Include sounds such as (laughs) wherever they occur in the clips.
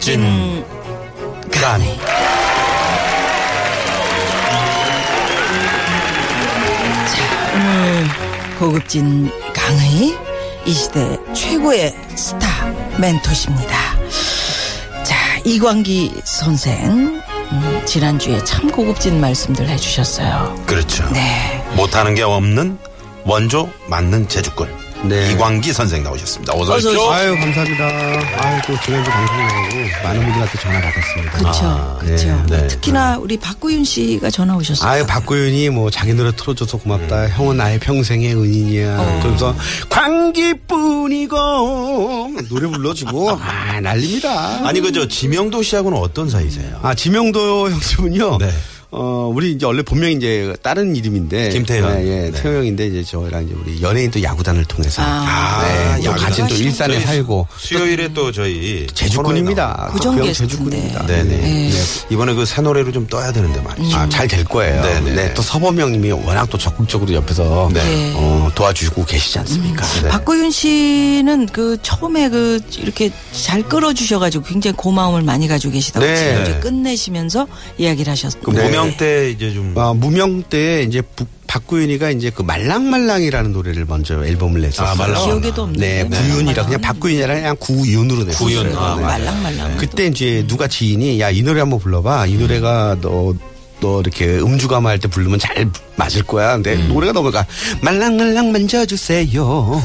고급진 까미 오늘 고급진 강의 이 시대 최고의 스타 멘토십니다. 자 이광기 선생 음, 지난주에 참 고급진 말씀들 해주셨어요. 그렇죠 네. 못하는 게 없는 원조 만능 제주꾼 네. 이광기 선생 나오셨습니다 어서 어서 오십시오 아유 감사합니다. 아유 또 지난주 방송 나가고 많은 분들한테 전화 받았습니다. 그렇죠, 아, 그렇죠. 네, 네. 특히나 우리 박구윤 씨가 전화 오셨어요. 아유 박고윤이 뭐 자기 노래 틀어줘서 고맙다. 형은 나의 평생의 은인이야. 그러면서 광기뿐이고 노래 불러주고 (laughs) 아 난립니다. 아니 그저 지명도 씨하고는 어떤 사이세요? 아 지명도 형님은요. 네. 어 우리 이제 원래 본명이 이제 다른 이름인데 김태현. 네, 예, 네. 태호 형인데 이제 저희랑 이제 우리 연예인 또 야구단을 통해서 아, 네, 또 야구단. 같이 또 일산에 살고 수요일에 또 저희 제주꾼입니다. 고정 그. 제주꾼입니다. 네네 네. 이번에 그 새 노래로 좀 떠야 되는데 말이죠 아, 잘 될 거예요. 네네. 네, 또 서범 형님이 워낙 또 적극적으로 옆에서 네. 어, 도와주고 계시지 않습니까? 네. 박구윤 씨는 그 처음에 그 이렇게 잘 끌어주셔가지고 굉장히 고마움을 많이 가지고 계시다고 네. 지금 이제 끝내시면서 이야기를 하셨어요. 그 네. 무명 때 이제 좀 어, 무명 때 이제 부- 박구윤이가 이제 그 말랑말랑이라는 노래를 먼저 앨범을 냈었어요. 아, 말랑말랑. 기억에도 없는데. 네, 구윤이라 그냥 박구윤이 아니라 그냥 구윤으로 냈어요. 구윤. 아, 네. 말랑말랑. 그때 이제 누가 지인이 야 이 노래 한번 불러봐. 이 노래가 너, 너 이렇게 음주가마 할때 부르면 잘 맞을 거야. 근데 노래가 너무 가 말랑말랑 만져주세요.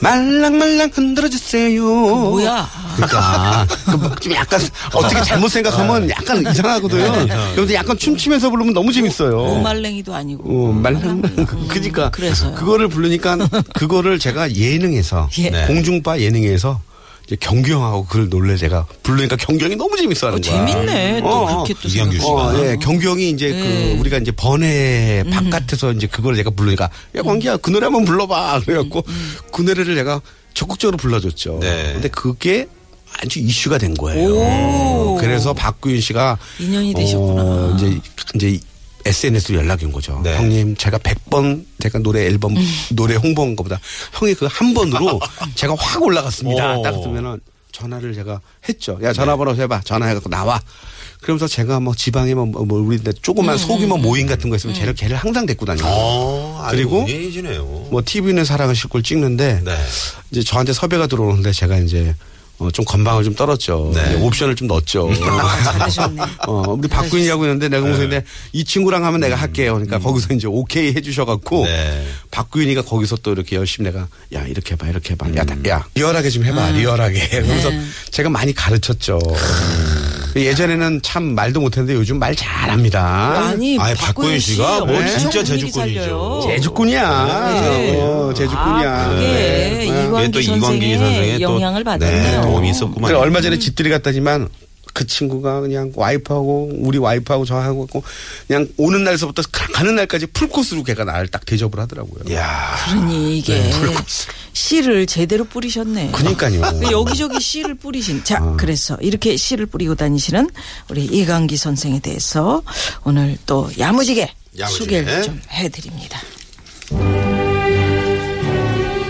말랑말랑 흔들어주세요. 뭐야? 그러니까 그좀 약간 어떻게 잘못 생각하면 약간 이상하거든요. 그런데 약간 춤추면서 부르면 너무 재밌어요. 오말랭이도 아니고. 어, 말랑 그러니까 그래서요. 그거를 부르니까 그거를 제가 예능에서 예. 네. 공중파 예능에서 경규 형하고 그걸 놀래 제가 부르니까 경규 형이 너무 재밌어 하는 거야. 재밌네. 또 어, 그렇게 또 이경규 씨가. 어, 예, 경규 형이 이제 네. 그 우리가 이제 번외 바깥에서 이제 그걸 제가 부르니까 야 광기야 그 노래 한번 불러봐 그래갖고 그 노래를 내가 적극적으로 불러줬죠. 네. 근데 그게 아주 이슈가 된 거예요. 오. 그래서 박구윤 씨가 인연이 되셨구나. 어, 이제 이제 SNS로 연락이 온 거죠. 네. 형님, 제가 100번 제가 노래 앨범 노래 홍보한 것보다 형이 그 한 번으로 (laughs) 제가 확 올라갔습니다. 오. 딱 쓰면은 전화를 제가 했죠. 야 전화번호 해봐. 전화해갖고 나와. 그러면서 제가 뭐 지방에 뭐, 뭐 우리 조그만 소규모 모임 같은 거 있으면 걔를 걔를 항상 데리고 다녀요. 어, 그리고 운이시네요 뭐 TV는 사랑을 싣고를 찍는데 네. 이제 저한테 섭외가 들어오는데 제가 이제 어, 좀 건방을 좀 떨었죠. 네. 옵션을 좀 넣었죠. 잘하셨네. (laughs) 어, 우리 박구인이라고 했는데 내가 무슨데 이 친구랑 하면 내가 할게요. 그러니까 거기서 이제 오케이 해주셔갖고 네. 박구인이가 거기서 또 이렇게 열심히 내가 야 이렇게 해봐 이렇게 해봐 야, 나- 야 리얼하게 좀 해봐 리얼하게 그러면서 제가 많이 가르쳤죠. 예전에는 참 말도 못했는데 요즘 말 잘합니다. 아니, 아니, 박구윤 씨가 뭐 엄청 진짜 제주꾼이죠. 제주꾼이야. 네. 어, 제주꾼이야. 아, 그게 네. 이광기 또 선생의, 이광기 선생의 또 영향을 네, 받았네요. 도움이 있었구만. 그래 얼마 전에 집들이 갔다지만 그 친구가 그냥 와이프하고 우리 와이프하고 저하고 있고 그냥 오는 날서부터 가는 날까지 풀코스로 걔가 나를 딱 대접을 하더라고요. 야 그러니 이게 씨를 제대로 뿌리셨네. 그러니까요. 그 여기저기 씨를 뿌리신. 자, 그래서 이렇게 씨를 뿌리고 다니시는 우리 이강기 선생에 대해서 오늘 또 야무지게, 야무지게. 소개를 좀 해드립니다.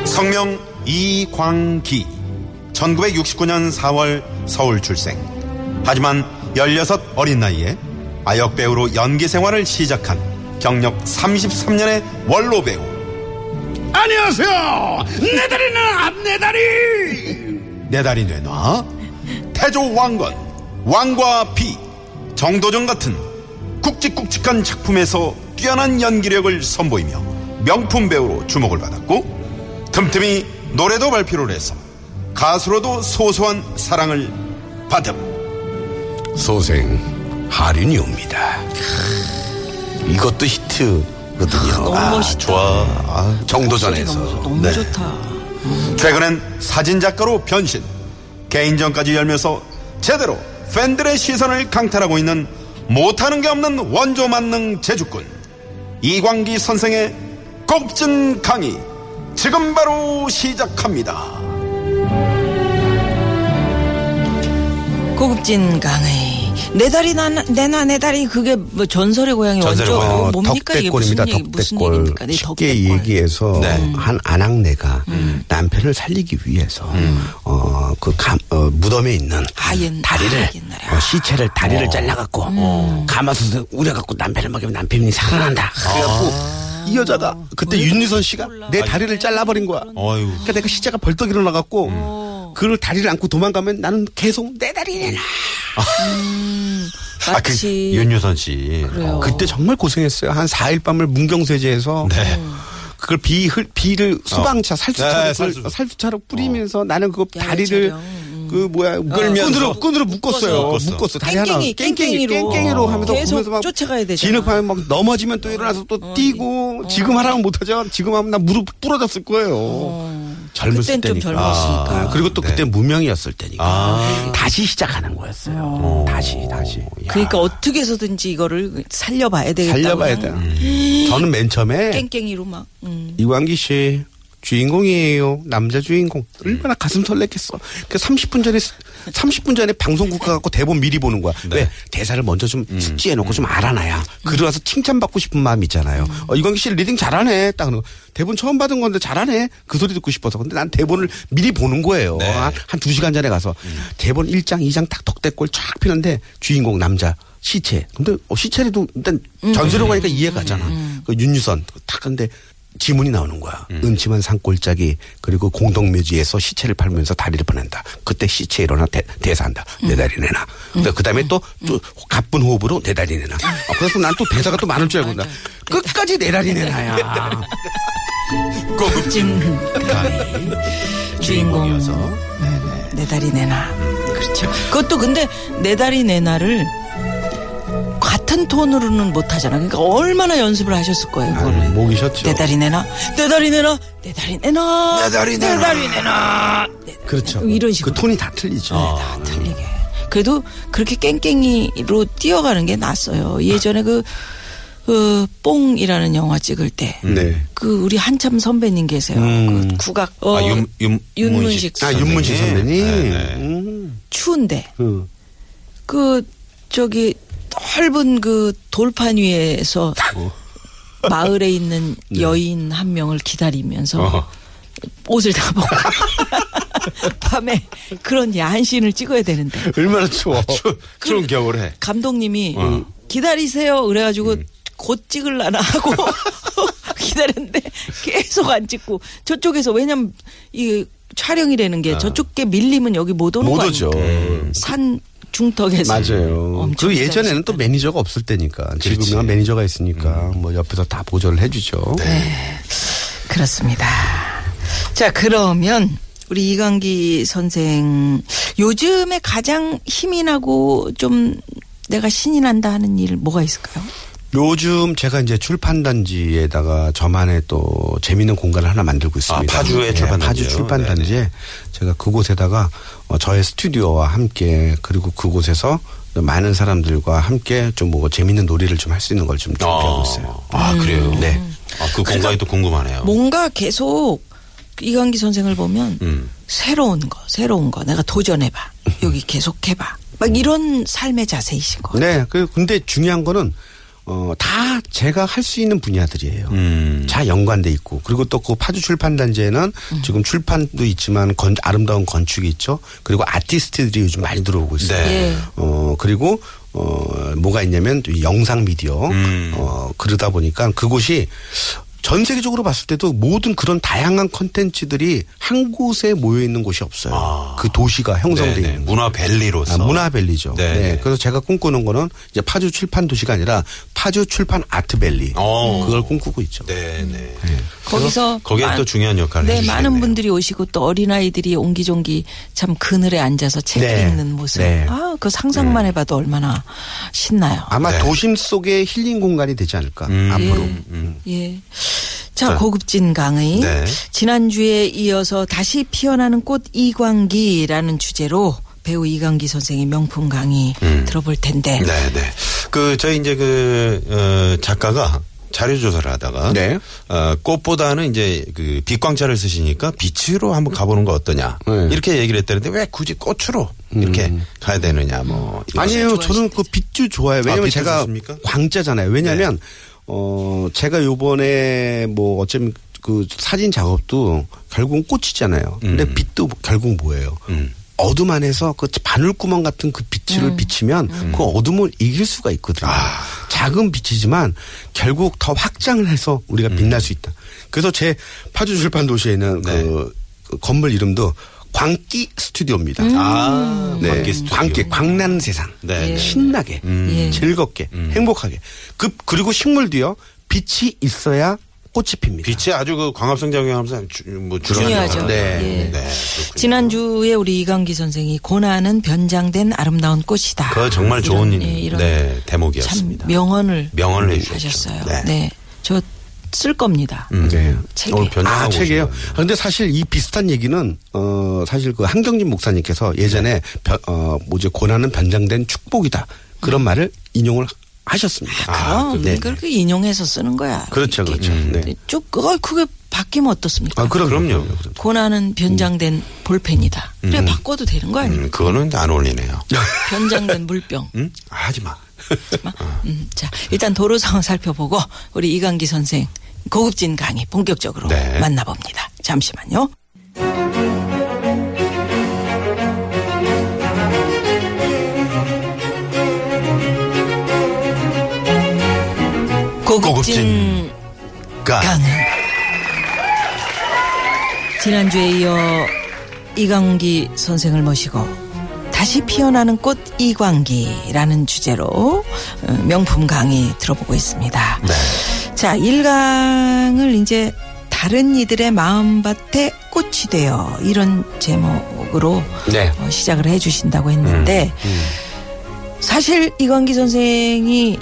성명 이광기 1969년 4월 서울 출생 하지만 16 어린 나이에 아역 배우로 연기 생활을 시작한 경력 33년의 원로 배우 안녕하세요. 내 다리는 앞내 다리. 내 다리 내놔 태조 왕건 왕과 비 정도전 같은 굵직굵직한 작품에서 뛰어난 연기력을 선보이며 명품 배우로 주목을 받았고 틈틈이 노래도 발표를 해서 가수로도 소소한 사랑을 받음 소생 하륜이 옵니다. 이것도 히트거든요. 너무 아, 멋있다. 좋아. 아, 정도전에서. 너무, 너무 네. 좋다. 최근엔 사진 작가로 변신. 개인전까지 열면서 제대로 팬들의 시선을 강탈하고 있는 못하는 게 없는 원조 만능 제주꾼. 이광기 선생의 꼽진 강의. 지금 바로 시작합니다. 고급진 강의. 내 다리 나, 내나 내 다리 그게 뭐 전설의 고향이 전설의 원조 고향. 어, 뭡니까 이게 무슨 덕대골입니다. 얘기 무슨 덕대골. 얘기입니까? 네, 쉽게 덕대골. 얘기해서 네. 한 아낙네가 음. 남편을 살리기 위해서 어, 그 감, 어, 무덤에 있는 아, 옛- 다리를 아, 옛날에. 음. 어, 시체를 다리를 잘라갖고 가마솥에 우려갖고 남편을 먹이면 남편이 살아난다. 그래갖고 이 여자가 그때 윤유선 씨가 내 다리를 잘라버린 거야. 어휴. 그러니까 내가 시체가 벌떡 일어나갖고 음. 그걸 다리를 안고 도망가면 나는 계속 내 다리 내놔. 아, 그 마치 윤유선 씨. 그래요. 그때 정말 고생했어요. 한 4일 밤을 문경세제에서 그걸 비, 흘, 비를 수방차, 살수차로, 네, 살수. 살수차로 뿌리면서 나는 그거 다리를. 음. 그 뭐야 끌면서. 끈으로 끈으로 묶었어요. 묶었어. 묶었어. 다리 하나 깽깽이, 깽깽이 깽깽이로. 깽깽이로 하면서 계속 보면서 막 쫓아가야 되잖아. 진흙하면 막 넘어지면 또 일어나서 또 뛰고 지금 하라면 못 하죠. 지금 하면 나 무릎 부러졌을 거예요. 젊었을 좀 때니까. 젊었으니까. 아, 그리고 또 그때 무명이었을 때니까 아. 다시 시작하는 거였어요. 다시 다시. 야. 그러니까 어떻게 해서든지 이거를 살려봐야 되겠다. 살려봐야 돼. 저는 맨 처음에 깽깽이로 막. 음. 이광기 씨 주인공이에요. 남자 주인공. 얼마나 가슴 설렜겠어. 그 30분 전에 30분 전에 방송국 가 갖고 대본 미리 보는 거야. 왜 대사를 먼저 좀 숙지해 놓고 좀 알아놔야. 그러나서 칭찬받고 싶은 마음 있잖아요. 어, 이광기 씨 reading 잘하네. 딱. 대본 처음 받은 건데 잘하네. 그 소리 듣고 싶어서. 근데 난 대본을 미리 보는 거예요. 한, 한두 시간 전에 가서 대본 1장, 2장 딱 덕대골 쫙 피는데 주인공 남자. 시체. 근데 어, 시체라도 일단 전세로 가니까 이해가 가잖아. 그 윤유선 딱 근데 지문이 나오는 거야. 음침한 산골짜기 그리고 공동묘지에서 시체를 팔면서 다리를 보낸다. 그때 시체 일어나 대, 대사한다. 내 다리 내놔. 그 다음에 또, 또 가쁜 호흡으로 내 다리 내놔. 아, 그래서 난 또 대사가 또 많을 줄 알고 나 끝까지 내 다리 내놔야. 고급진 강의. 주인공. 내 다리 내놔. 그렇죠. 그것도 근데 내 다리 내놔를 같은 톤으로는 못 하잖아. 그러니까 얼마나 연습을 하셨을 거예요. 아, 그거를. 목이 쉬었죠. 내 다리 내놔. 내 다리 내놔. 내 다리 내놔. 내 다리 내놔. 내 다리 내놔. 내- 그렇죠. 이런 식으로. 그 톤이 다 틀리죠. 다 틀리게. 그래도 그렇게 깽깽이로 뛰어가는 게 낫어요. 예전에 그, 그, 뽕이라는 영화 찍을 때. 네. 그 우리 한참 선배님 계세요. 음. 그 국악 어, 아, 윤, 윤, 윤문식 아, 윤문식 선배님. 네, 네. 음. 추운데 음. 그 저기 넓은 그 돌판 위에서 마을에 있는 (laughs) 여인 한 명을 기다리면서 어. 옷을 다 벗고 (laughs) 밤에 그런 야한 씬을 찍어야 되는데 얼마나 추워. 추운 겨울에. 감독님이 어. 기다리세요 그래가지고 음. 곧 찍을라나 하고 (laughs) 기다렸는데 계속 안 찍고 저쪽에서 왜냐면 이 촬영이라는 게 저쪽에 밀리면 여기 못 오는 아. 못거 오죠. 아닙니까? 산 중턱에서 맞아요. 엄청 그 예전에는 또. 매니저가 없을 때니까. 지금은 매니저가 있으니까 뭐 옆에서 다 보조를 해주죠. 그렇습니다. 자 그러면 우리 이광기 선생 요즘에 가장 힘이 나고 좀 내가 신이 난다 하는 일 뭐가 있을까요? 요즘 제가 이제 출판단지에다가 저만의 또 재밌는 공간을 하나 만들고 있습니다. 아, 파주의 네, 출판단지요? 파주 출판단지에 제가 그곳에다가 어, 저의 스튜디오와 함께 그리고 그곳에서 많은 사람들과 함께 좀 뭐 재밌는 놀이를 좀 할 수 있는 걸 좀 준비하고 있어요. 아, 그래요? 네. 아, 그 공간이 또 궁금하네요. 뭔가 계속 이광기 선생을 보면 음. 새로운 거, 새로운 거 내가 도전해봐. (laughs) 여기 계속 해봐. 막 이런 삶의 자세이신 거. 네. 그 근데 중요한 거는 어, 다 제가 할 수 있는 분야들이에요. 음. 다 연관돼 있고 그리고 또 그 파주 출판단지에는 지금 출판도 있지만 건, 아름다운 건축이 있죠. 그리고 아티스트들이 요즘 많이 들어오고 있어요. 네. 예. 어 그리고 어 뭐가 있냐면 또 영상 미디어 음. 어 그러다 보니까 그곳이 전 세계적으로 봤을 때도 모든 그런 다양한 컨텐츠들이 한 곳에 모여 있는 곳이 없어요. 아. 그 도시가 형성돼 네네. 있는. 문화 밸리로서. 아, 문화 밸리죠. 네. 네. 그래서 제가 꿈꾸는 거는 이제 파주 출판 도시가 아니라 파주 출판 아트 밸리. 어. 그걸 꿈꾸고 있죠. 네네. 거기서 거기에 많- 또 중요한 역할을 네, 해주시겠네요. 많은 분들이 오시고 또 어린 아이들이 옹기종기 참 그늘에 앉아서 책 네. 읽는 모습. 네. 아, 그 상상만 해봐도 얼마나 신나요. 아마 네. 도심 속의 힐링 공간이 되지 않을까 음. 앞으로. 음. 예. 자, 자. 고급진 강의. 네. 지난주에 이어서 다시 피어나는 꽃 이광기라는 주제로 배우 이광기 선생의 명품 강의 들어볼 텐데. 음. 네네. 그 저희 이제 그 어, 작가가 자료 조사를 하다가 네. 어, 꽃보다는 이제 그 빛광차를 쓰시니까 빛으로 한번 가보는 거 어떠냐 네. 이렇게 얘기를 했다는데 왜 굳이 꽃으로 이렇게 가야 되느냐 뭐 아니에요. 저는 그 빛주 좋아해요. 왜냐면 빛주 제가 좋습니까? 광자잖아요. 왜냐면 어 제가 요번에 뭐 어쩌면 그 사진 작업도 결국은 꽃이잖아요. 근데 음. 빛도 결국 뭐예요? 음. 어둠 안에서 그 바늘구멍 같은 그 빛을 비치면 그 어둠을 이길 수가 있거든요. 작은 빛이지만 결국 더 확장을 해서 우리가 빛날 수 있다. 그래서 제 파주 출판 도시에 있는 네. 그, 그 건물 이름도 광기 스튜디오입니다. 아, 네. 광기 스튜디오. 광기, 광나는 세상. 네. 신나게, 예. 즐겁게, 행복하게. 그, 그리고 식물도요, 빛이 있어야 꽃이 핍니다. 빛이 아주 그 광합성작용하면서 주- 뭐 중요하죠. 네. 예. 네. 지난주에 우리 이광기 선생이 고난은 변장된 아름다운 꽃이다. 그거 정말 좋은 이런, 예, 이런 네, 참 대목이었습니다. 명언을 명언을 해주셨죠. 하셨어요. 네. 네. 저 쓸 겁니다. 음. 네. 책에. 변장하고 아, 책이에요. 아, 근데 사실 이 비슷한 얘기는, 어, 사실 그 한경진 목사님께서 예전에, 변- 어, 뭐지, 고난은 변장된 축복이다. 그런 말을 인용을 하셨습니다. 그럼 네. 그렇게 인용해서 쓰는 거야. 그렇죠, 그렇죠. 네. 쭉 어, 그게 바뀌면 어떻습니까? 아, 그럼, 그럼요. 고난은 변장된 볼펜이다. 그래 바꿔도 되는 거 아닙니까? 음, 그거는 안 어울리네요. (laughs) 변장된 물병. 음? 아, 하지 마. 음, 자, 일단 도로 상황 살펴보고 우리 이강기 선생 고급진 강의 본격적으로 네. 만나봅니다. 잠시만요. 고급진, 고급진 가. 강의. 지난주에 이어 이광기 선생을 모시고 다시 피어나는 꽃 이광기라는 주제로 어, 명품 강의 들어보고 있습니다. 네. 자, 1강을 이제 다른 이들의 마음밭에 꽃이 되어 이런 제목으로 네. 어, 시작을 해 주신다고 했는데 사실 이광기 선생이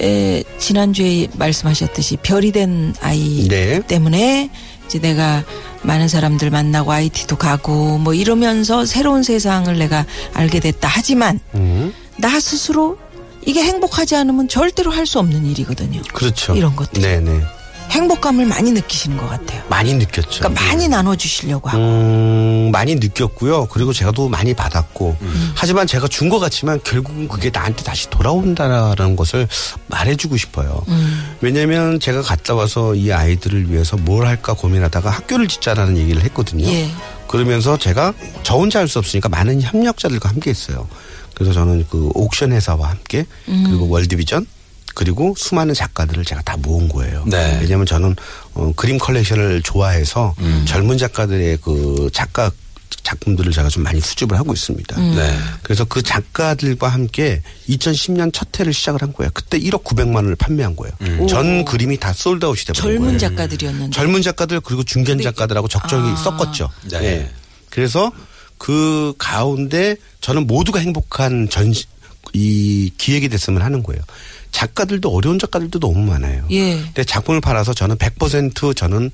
에, 지난주에 말씀하셨듯이 별이 된 아이 네. 때문에 이제 내가 많은 사람들 만나고 IT도 가고 뭐 이러면서 새로운 세상을 내가 알게 됐다 하지만 음. 나 스스로 이게 행복하지 않으면 절대로 할 수 없는 일이거든요. 그렇죠. 이런 것들. 네네. 행복감을 많이 느끼시는 것 같아요. 많이 느꼈죠. 그러니까 많이 나눠주시려고 하고. 음, 많이 느꼈고요. 그리고 제가 또 많이 받았고. 음. 하지만 제가 준 것 같지만 결국은 그게 나한테 다시 돌아온다라는 것을 말해주고 싶어요. 음. 왜냐면 제가 갔다 와서 이 아이들을 위해서 뭘 할까 고민하다가 학교를 짓자라는 얘기를 했거든요. 예. 그러면서 제가 저 혼자 할 수 없으니까 많은 협력자들과 함께 했어요. 그래서 저는 그 옥션 회사와 함께 음. 그리고 월드비전 그리고 수많은 작가들을 제가 다 모은 거예요. 네. 왜냐하면 저는 어, 그림 컬렉션을 좋아해서 음. 젊은 작가들의 그 작가 작품들을 제가 좀 많이 수집을 하고 있습니다. 음. 네. 그래서 그 작가들과 함께 2010년 첫 해를 시작을 한 거예요. 그때 1억 900만 원을 판매한 거예요. 전 그림이 다 솔드아웃이 돼버린 거예요. 젊은 작가들이었는데. 젊은 작가들 그리고 중견 작가들하고 적절히 아. 섞었죠. 네. 예. 그래서 그 가운데 저는 모두가 행복한 전시 이 기획이 됐으면 하는 거예요. 작가들도 어려운 작가들도 너무 많아요. 예. 근데 작품을 팔아서 저는 100% 저는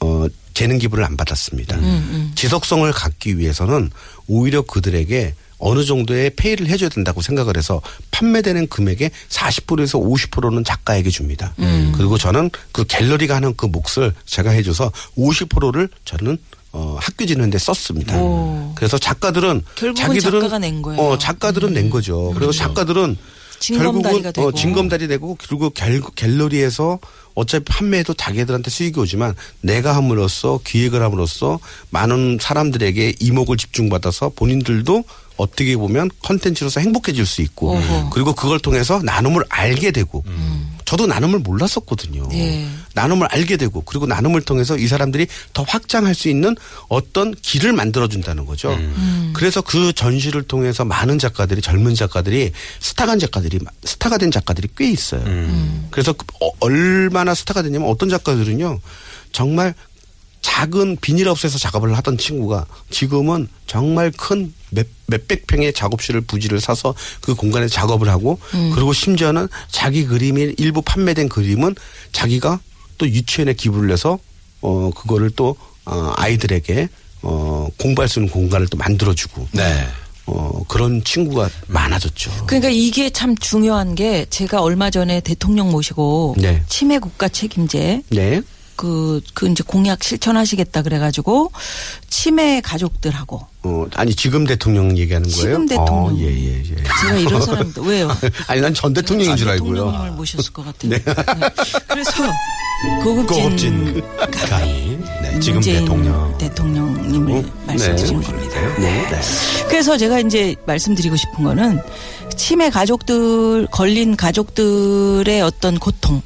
어 재능 기부를 안 받았습니다. 음, 지속성을 갖기 위해서는 오히려 그들에게 어느 정도의 페이를 해줘야 된다고 생각을 해서 판매되는 금액의 40%에서 50%는 작가에게 줍니다. 음. 그리고 저는 그 갤러리가 하는 그 몫을 제가 해줘서 50%를 저는 어, 학교 짓는데 썼습니다. 오. 그래서 작가들은 자기들은 작가가 낸 거예요. 음. 어, 작가들은 낸 거죠. 그래서 작가들은 징검다리가 결국은 되고. 어, 징검다리 되고 그리고 갤, 갤러리에서 어차피 판매해도 자기들한테 수익이 오지만 내가 함으로써 기획을 함으로써 많은 사람들에게 이목을 집중받아서 본인들도 어떻게 보면 컨텐츠로서 행복해질 수 있고 어허. 그리고 그걸 통해서 나눔을 알게 되고 저도 나눔을 몰랐었거든요. 예. 나눔을 알게 되고 그리고 나눔을 통해서 이 사람들이 더 확장할 수 있는 어떤 길을 만들어 준다는 거죠. 그래서 그 전시를 통해서 많은 작가들이 젊은 작가들이 스타간 작가들이 스타가 된 작가들이 꽤 있어요. 그래서 그 어, 얼마나 스타가 됐냐면 어떤 작가들은요 정말 작은 비닐하우스에서 작업을 하던 친구가 지금은 정말 큰 몇, 몇백 평의 작업실을 부지를 사서 그 공간에 작업을 하고 그리고 심지어는 자기 그림이 일부 판매된 그림은 자기가 또 유치원에 기부를 해서 어 그거를 또 어, 아이들에게 어 공부할 수 있는 공간을 또 만들어주고 네. 어 그런 친구가 많아졌죠. 그러니까 이게 참 중요한 게 제가 얼마 전에 대통령 모시고 네. 치매 국가 책임제 네. 그, 그 이제 공약 실천하시겠다 그래가지고 치매 가족들하고 어 아니 지금 대통령 얘기하는 거예요? 지금 대통령. 어, 예, 예, 예. 제가 이런 사람들 왜요? (laughs) 아니 난 전 대통령인 줄 알고요. 대통령님을 모셨을 것 같아요. 네. 그래서 고급진, 고급진 가인. 네, 지금 대통령. 대통령님을 어? 말씀드리는 네. 겁니다. 네. 그래서 제가 이제 말씀드리고 싶은 거는 치매 가족들 걸린 가족들의 어떤 고통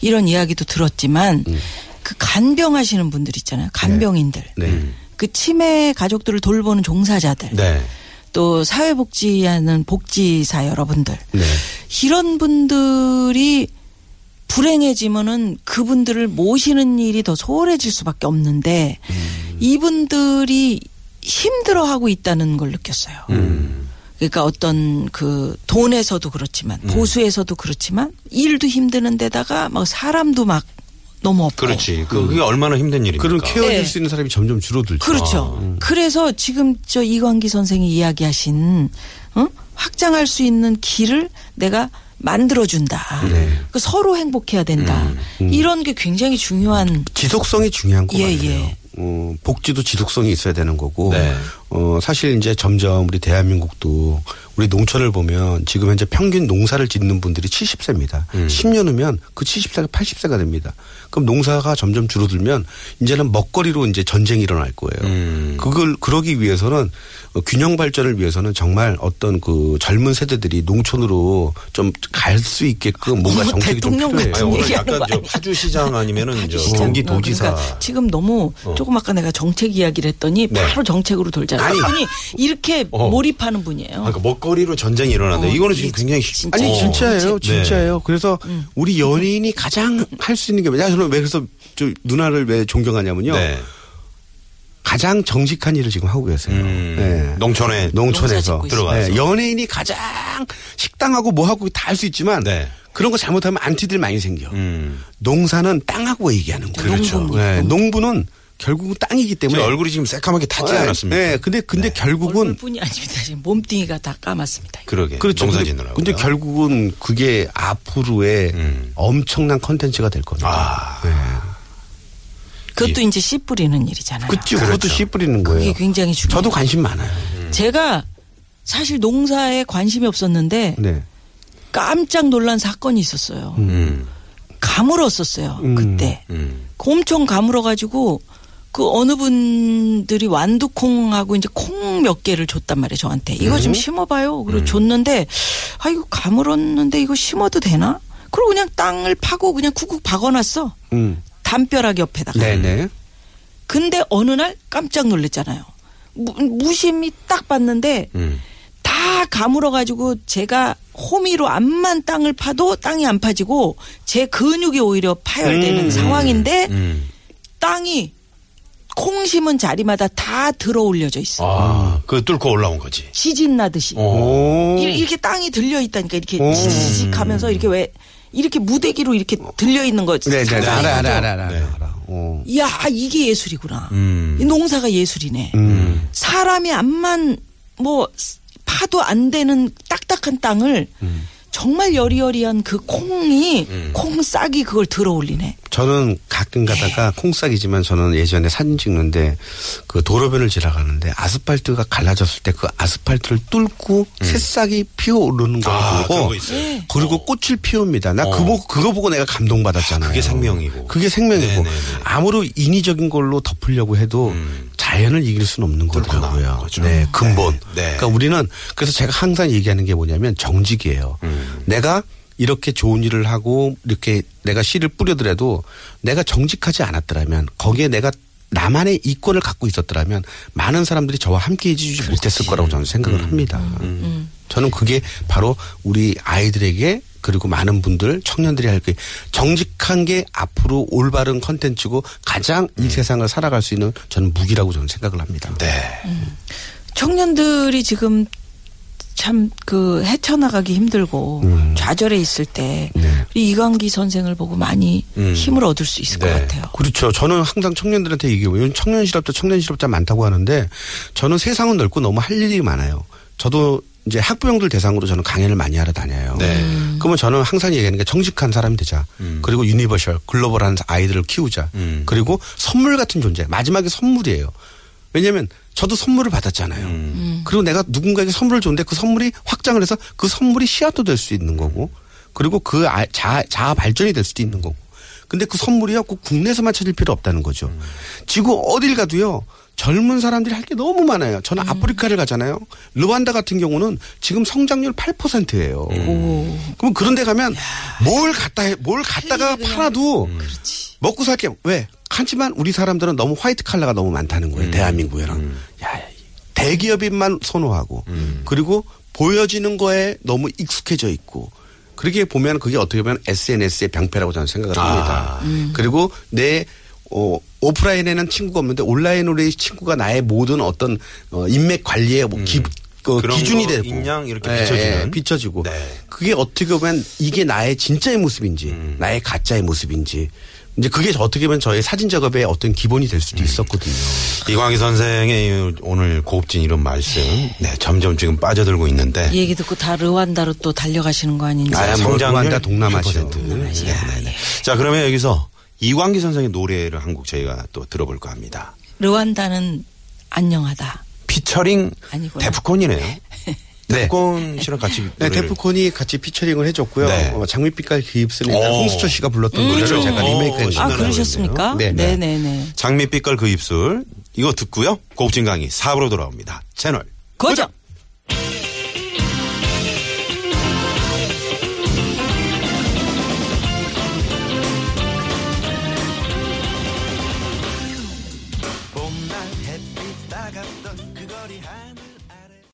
이런 이야기도 들었지만 음. 그 간병하시는 분들 있잖아요. 간병인들. 네. 그 치매 가족들을 돌보는 종사자들. 네. 또 사회복지하는 복지사 여러분들. 네. 이런 분들이 불행해지면은 그분들을 모시는 일이 더 소홀해질 수밖에 없는데 음. 이분들이 힘들어하고 있다는 걸 느꼈어요. 음. 그러니까 어떤 그 돈에서도 그렇지만 음. 보수에서도 그렇지만 일도 힘드는 데다가 막 사람도 막 너무 없고 그렇지. 그- 그게 얼마나 힘든 일입니까? 그런 케어해줄 네. 수 있는 사람이 점점 줄어들죠. 그렇죠. 그래서 지금 저 이광기 선생이 이야기하신 어? 확장할 수 있는 길을 내가 만들어준다. 네. 그 서로 행복해야 된다. 이런 게 굉장히 중요한 지속성이 중요한 것 예, 같아요. 예. 어, 복지도 지속성이 있어야 되는 거고, 네. 어, 사실 이제 점점 우리 대한민국도 우리 농촌을 보면 지금 현재 평균 농사를 짓는 분들이 70세입니다. 음. 10년 후면 그 70세가 80세가 됩니다. 그럼 농사가 점점 줄어들면 이제는 먹거리로 이제 전쟁이 일어날 거예요. 음. 그걸 그러기 위해서는 어, 균형 발전을 위해서는 정말 어떤 그 젊은 세대들이 농촌으로 좀 갈 수 있게끔 뭔가 어머, 정책이 좀 필요해요. 같은 아니, 오늘 약간 거저 아니에요? 파주 시장 아니면은 저 시장. 경기도지사. 그러니까 지금 너무 어. 조금 아까 내가 정책 이야기를 했더니 네. 바로 정책으로 돌잖아요. 아니. 아니 이렇게 어. 몰입하는 분이에요. 아, 그러니까 먹거리로 전쟁이 일어난다. 어, 이거는 지금 이- 굉장히 진짜. 아니 어. 진짜예요. 진짜예요. 그래서 음. 우리 연예인이 가장 할 수 있는 게 뭐냐? 저는 왜 그래서 저 누나를 왜 존경하냐면요. 네. 가장 정직한 일을 지금 하고 계세요. 음, 네. 농촌에 농촌에서 있어요. 들어가서. 네, 연예인이 가장 식당하고 뭐 하고 다 할 수 있지만 네. 그런 거 잘못하면 안티들 많이 생겨. 음. 농사는 땅하고 얘기하는 거예요. 그렇죠. 네, 농부는 결국은 땅이기 제 때문에 얼굴이 지금 새카맣게 타지 네, 않았습니까? 네, 근데 근데 결국은 얼굴뿐이 아닙니다. 지금 몸뚱이가 다 까맣습니다. 그러게. 그렇죠. 농사 근데, 짓느라고. 근데 결국은 그게 앞으로의 음. 엄청난 컨텐츠가 될 겁니다. 아. 네. 그것도 이제 씨 뿌리는 일이잖아요. 그치, 그것도 그렇죠. 씨 뿌리는 거예요. 그게 굉장히 중요해요. 저도 관심 많아요. 제가 사실 농사에 관심이 없었는데 네. 깜짝 놀란 사건이 있었어요. 음. 가물었었어요. 음. 그때. 음. 엄청 가물어가지고 그 어느 분들이 완두콩하고 이제 콩 몇 개를 줬단 말이에요 저한테 이거 음. 좀 심어봐요. 그리고 줬는데 아 이거 가물었는데 이거 심어도 되나? 그리고 그냥 땅을 파고 그냥 쿡쿡 박아놨어. 음. 담벼락 옆에다가. 네네. 근데 어느 날 깜짝 놀랐잖아요. 무, 무심히 딱 봤는데 음. 다 가물어가지고 제가 호미로 암만 땅을 파도 땅이 안 파지고 제 근육이 오히려 파열되는 음. 상황인데 음. 땅이 콩 심은 자리마다 다 들어 올려져 있어. 아, 그 뚫고 올라온 거지. 지진 나듯이. 어. 오. 이- 이렇게 땅이 들려 있다니까 이렇게 오. 지지직 하면서 이렇게 왜 이렇게 무대기로 이렇게 들려 있는 거. 네네. 상상이 알아, 알아? 알아, 알아. 네. 알아. 어. 이야 이게 예술이구나. 음. 이 농사가 예술이네. 음. 사람이 암만 뭐 파도 안 되는 딱딱한 땅을 음. 정말 여리여리한 그 콩이 음. 콩 싹이 그걸 들어 올리네. 저는 가끔 가다가 콩싹이지만 저는 예전에 사진 찍는데 그 도로변을 지나가는데 아스팔트가 갈라졌을 때 그 아스팔트를 뚫고 새싹이 피어오르는 걸 아, 그런 보고 거 있어요. 그리고 꽃을 피웁니다. 나 어. 그거 그거 보고 내가 감동받았잖아요. 그게 생명이고. 그게 생명이고 네네네. 아무리 인위적인 걸로 덮으려고 해도 음. 자연을 이길 수는 없는 거더라고요. 거죠. 네, 근본. 네. 그러니까 우리는 그래서 제가 항상 얘기하는 게 뭐냐면 정직이에요. 음. 내가 이렇게 좋은 일을 하고 이렇게 내가 씨를 뿌려더라도 내가 정직하지 않았더라면 거기에 내가 나만의 이권을 갖고 있었더라면 많은 사람들이 저와 함께 해주지 못했을 거라고 저는 생각을 합니다. 저는 그게 바로 우리 아이들에게 그리고 많은 분들 청년들이 할 게 정직한 게 앞으로 올바른 컨텐츠고 가장 이 세상을 살아갈 수 있는 저는 무기라고 저는 생각을 합니다. 네. 청년들이 지금 참 그 헤쳐나가기 힘들고 음. 좌절해 있을 때 네. 우리 이광기 선생을 보고 많이 음. 힘을 얻을 수 있을 것 네. 같아요. 그렇죠. 저는 항상 청년들한테 얘기해요. 요즘 청년 실업자, 청년 실업자 많다고 하는데 저는 세상은 넓고 너무 할 일이 많아요. 저도 이제 학부형들 대상으로 저는 강연을 많이 하러 다녀요. 네. 그러면 저는 항상 얘기하는 게 정직한 사람이 되자. 그리고 universal, 글로벌한 아이들을 키우자. 음. 그리고 선물 같은 존재. 마지막에 선물이에요. 왜냐하면 저도 선물을 받았잖아요. 음. 그리고 내가 누군가에게 선물을 줬는데 그 선물이 확장을 해서 그 선물이 씨앗도 될 수 있는 거고 그리고 그 아- 자아, 자아 발전이 될 수도 있는 거고. 근데 그 선물이요 꼭 국내에서만 찾을 필요 없다는 거죠. 지구 어딜 가도요 젊은 사람들이 할 게 너무 많아요. 저는 아프리카를 가잖아요. 르완다 같은 경우는 지금 성장률 8%예요. 그럼 그런 데 가면 뭘 갖다 해, 뭘 갖다가 팔아도 먹고 살게 왜? 하지만 우리 사람들은 너무 화이트 칼라가 너무 많다는 거예요. 대한민국에는. 야, 대기업인만 선호하고 그리고 보여지는 거에 너무 익숙해져 있고 그렇게 보면 그게 어떻게 보면 SNS의 병폐라고 저는 생각을 합니다. 그리고 내 어, 오프라인에는 친구가 없는데 온라인으로 의 친구가 나의 모든 어떤 어, 인맥 관리의 뭐 기, 그 그런 기준이 거 되고 인양 이렇게 예, 비춰지는? 예, 비춰지고 네. 그게 어떻게 보면 이게 나의 진짜의 모습인지 음. 나의 가짜의 모습인지 이제 그게 어떻게 보면 저의 사진 작업의 어떤 기본이 될 음. 수도 있었거든요. 이광기 선생의 오늘 고급진 이런 말씀, 네, 점점 지금 빠져들고 있는데. 이 얘기 듣고 다 르완다로 또 달려가시는 거 아닌지. 아, 뭐 성장률 르완다 동남아시아. 8%. 네, 네, 네. 자, 그러면 여기서 이광기 선생의 노래를 한 곡 저희가 또 들어볼까 합니다. 르완다는 안녕하다. 피처링 아니구나. 데프콘이네요. (laughs) 데프콘 씨랑 같이 네, 노래를- 데프콘이 같이 피처링을 해줬고요. 네. 어, 장밋빛깔 그 입술은 오. 홍수철 씨가 불렀던 노래를 제가 오, 리메이크한 신나는 아. 그러셨습니까? 네, 네, 네. 네, 네. 장밋빛깔 그 입술 이거 듣고요. 고급진 강의 4부로 돌아옵니다. 채널 고정. 봄날